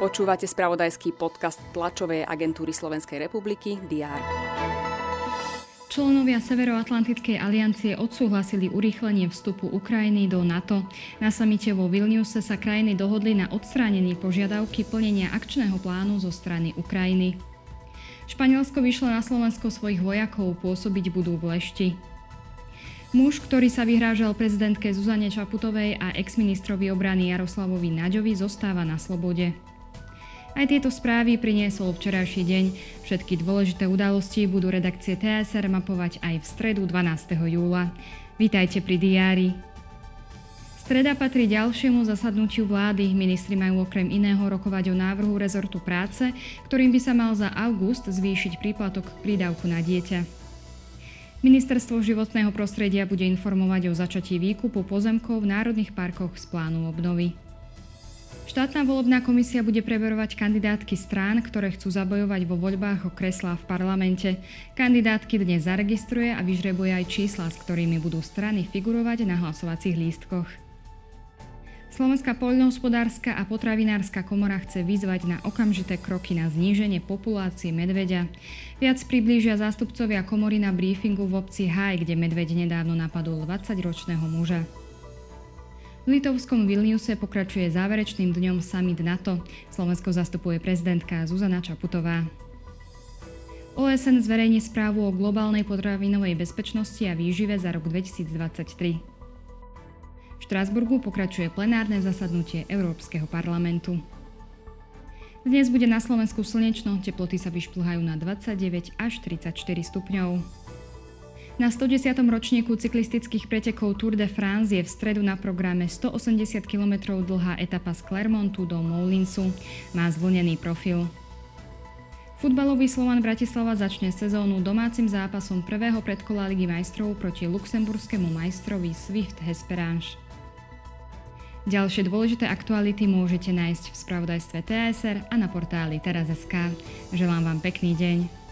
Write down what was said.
Počúvate spravodajský podcast tlačovej agentúry Slovenskej republiky DR. Členovia Severoatlantickej aliancie odsúhlasili urýchlenie vstupu Ukrajiny do NATO. Na samite vo Vilniuse sa krajiny dohodli na odstránení požiadavky plnenia akčného plánu zo strany Ukrajiny. Španielsko vyšlo na Slovensko svojich vojakov, pôsobiť budú v Lešti. Muž, ktorý sa vyhrážal prezidentke Zuzane Čaputovej a exministrovi obrany Jaroslavovi Naďovi, zostáva na slobode. Aj tieto správy priniesol včerajší deň. Všetky dôležité udalosti budú redakcie TSR mapovať aj v stredu 12. júla. Vítajte pri diári. Streda patrí ďalšiemu zasadnutiu vlády. Ministri majú okrem iného rokovať o návrhu rezortu práce, ktorým by sa mal za august zvýšiť príplatok k prídavku na dieťa. Ministerstvo životného prostredia bude informovať o začatí výkupu pozemkov v národných parkoch z plánu obnovy. Štátna volebná komisia bude preverovať kandidátky strán, ktoré chcú zabojovať vo voľbách o kreslá v parlamente. Kandidátky dnes zaregistruje a vyžrebuje aj čísla, s ktorými budú strany figurovať na hlasovacích lístkoch. Slovenská poľnohospodárska a potravinárska komora chce vyzvať na okamžité kroky na zníženie populácie medveďa. Viac priblížia zástupcovia komory na briefingu v obci Haj, kde medveď nedávno napadol 20-ročného muža. V litovskom Vilniuse pokračuje záverečným dňom summit NATO. Slovensko zastupuje prezidentka Zuzana Čaputová. OSN zverejní správu o globálnej potravinovej bezpečnosti a výžive za rok 2023. Štrásburgu pokračuje plenárne zasadnutie Európskeho parlamentu. Dnes bude na Slovensku slnečno, teploty sa vyšplhajú na 29 až 34 stupňov. Na 110. ročníku cyklistických pretekov Tour de France je v stredu na programe 180 km dlhá etapa z Clermontu do Moulinsu. Má zvlnený profil. Futbalový Slovan Bratislava začne sezónu domácim zápasom prvého predkola Ligy majstrov proti luxemburskému majstrovi Swift Hesperange. Ďalšie dôležité aktuality môžete nájsť v spravodajstve TSR a na portáli teraz.sk. Želám vám pekný deň.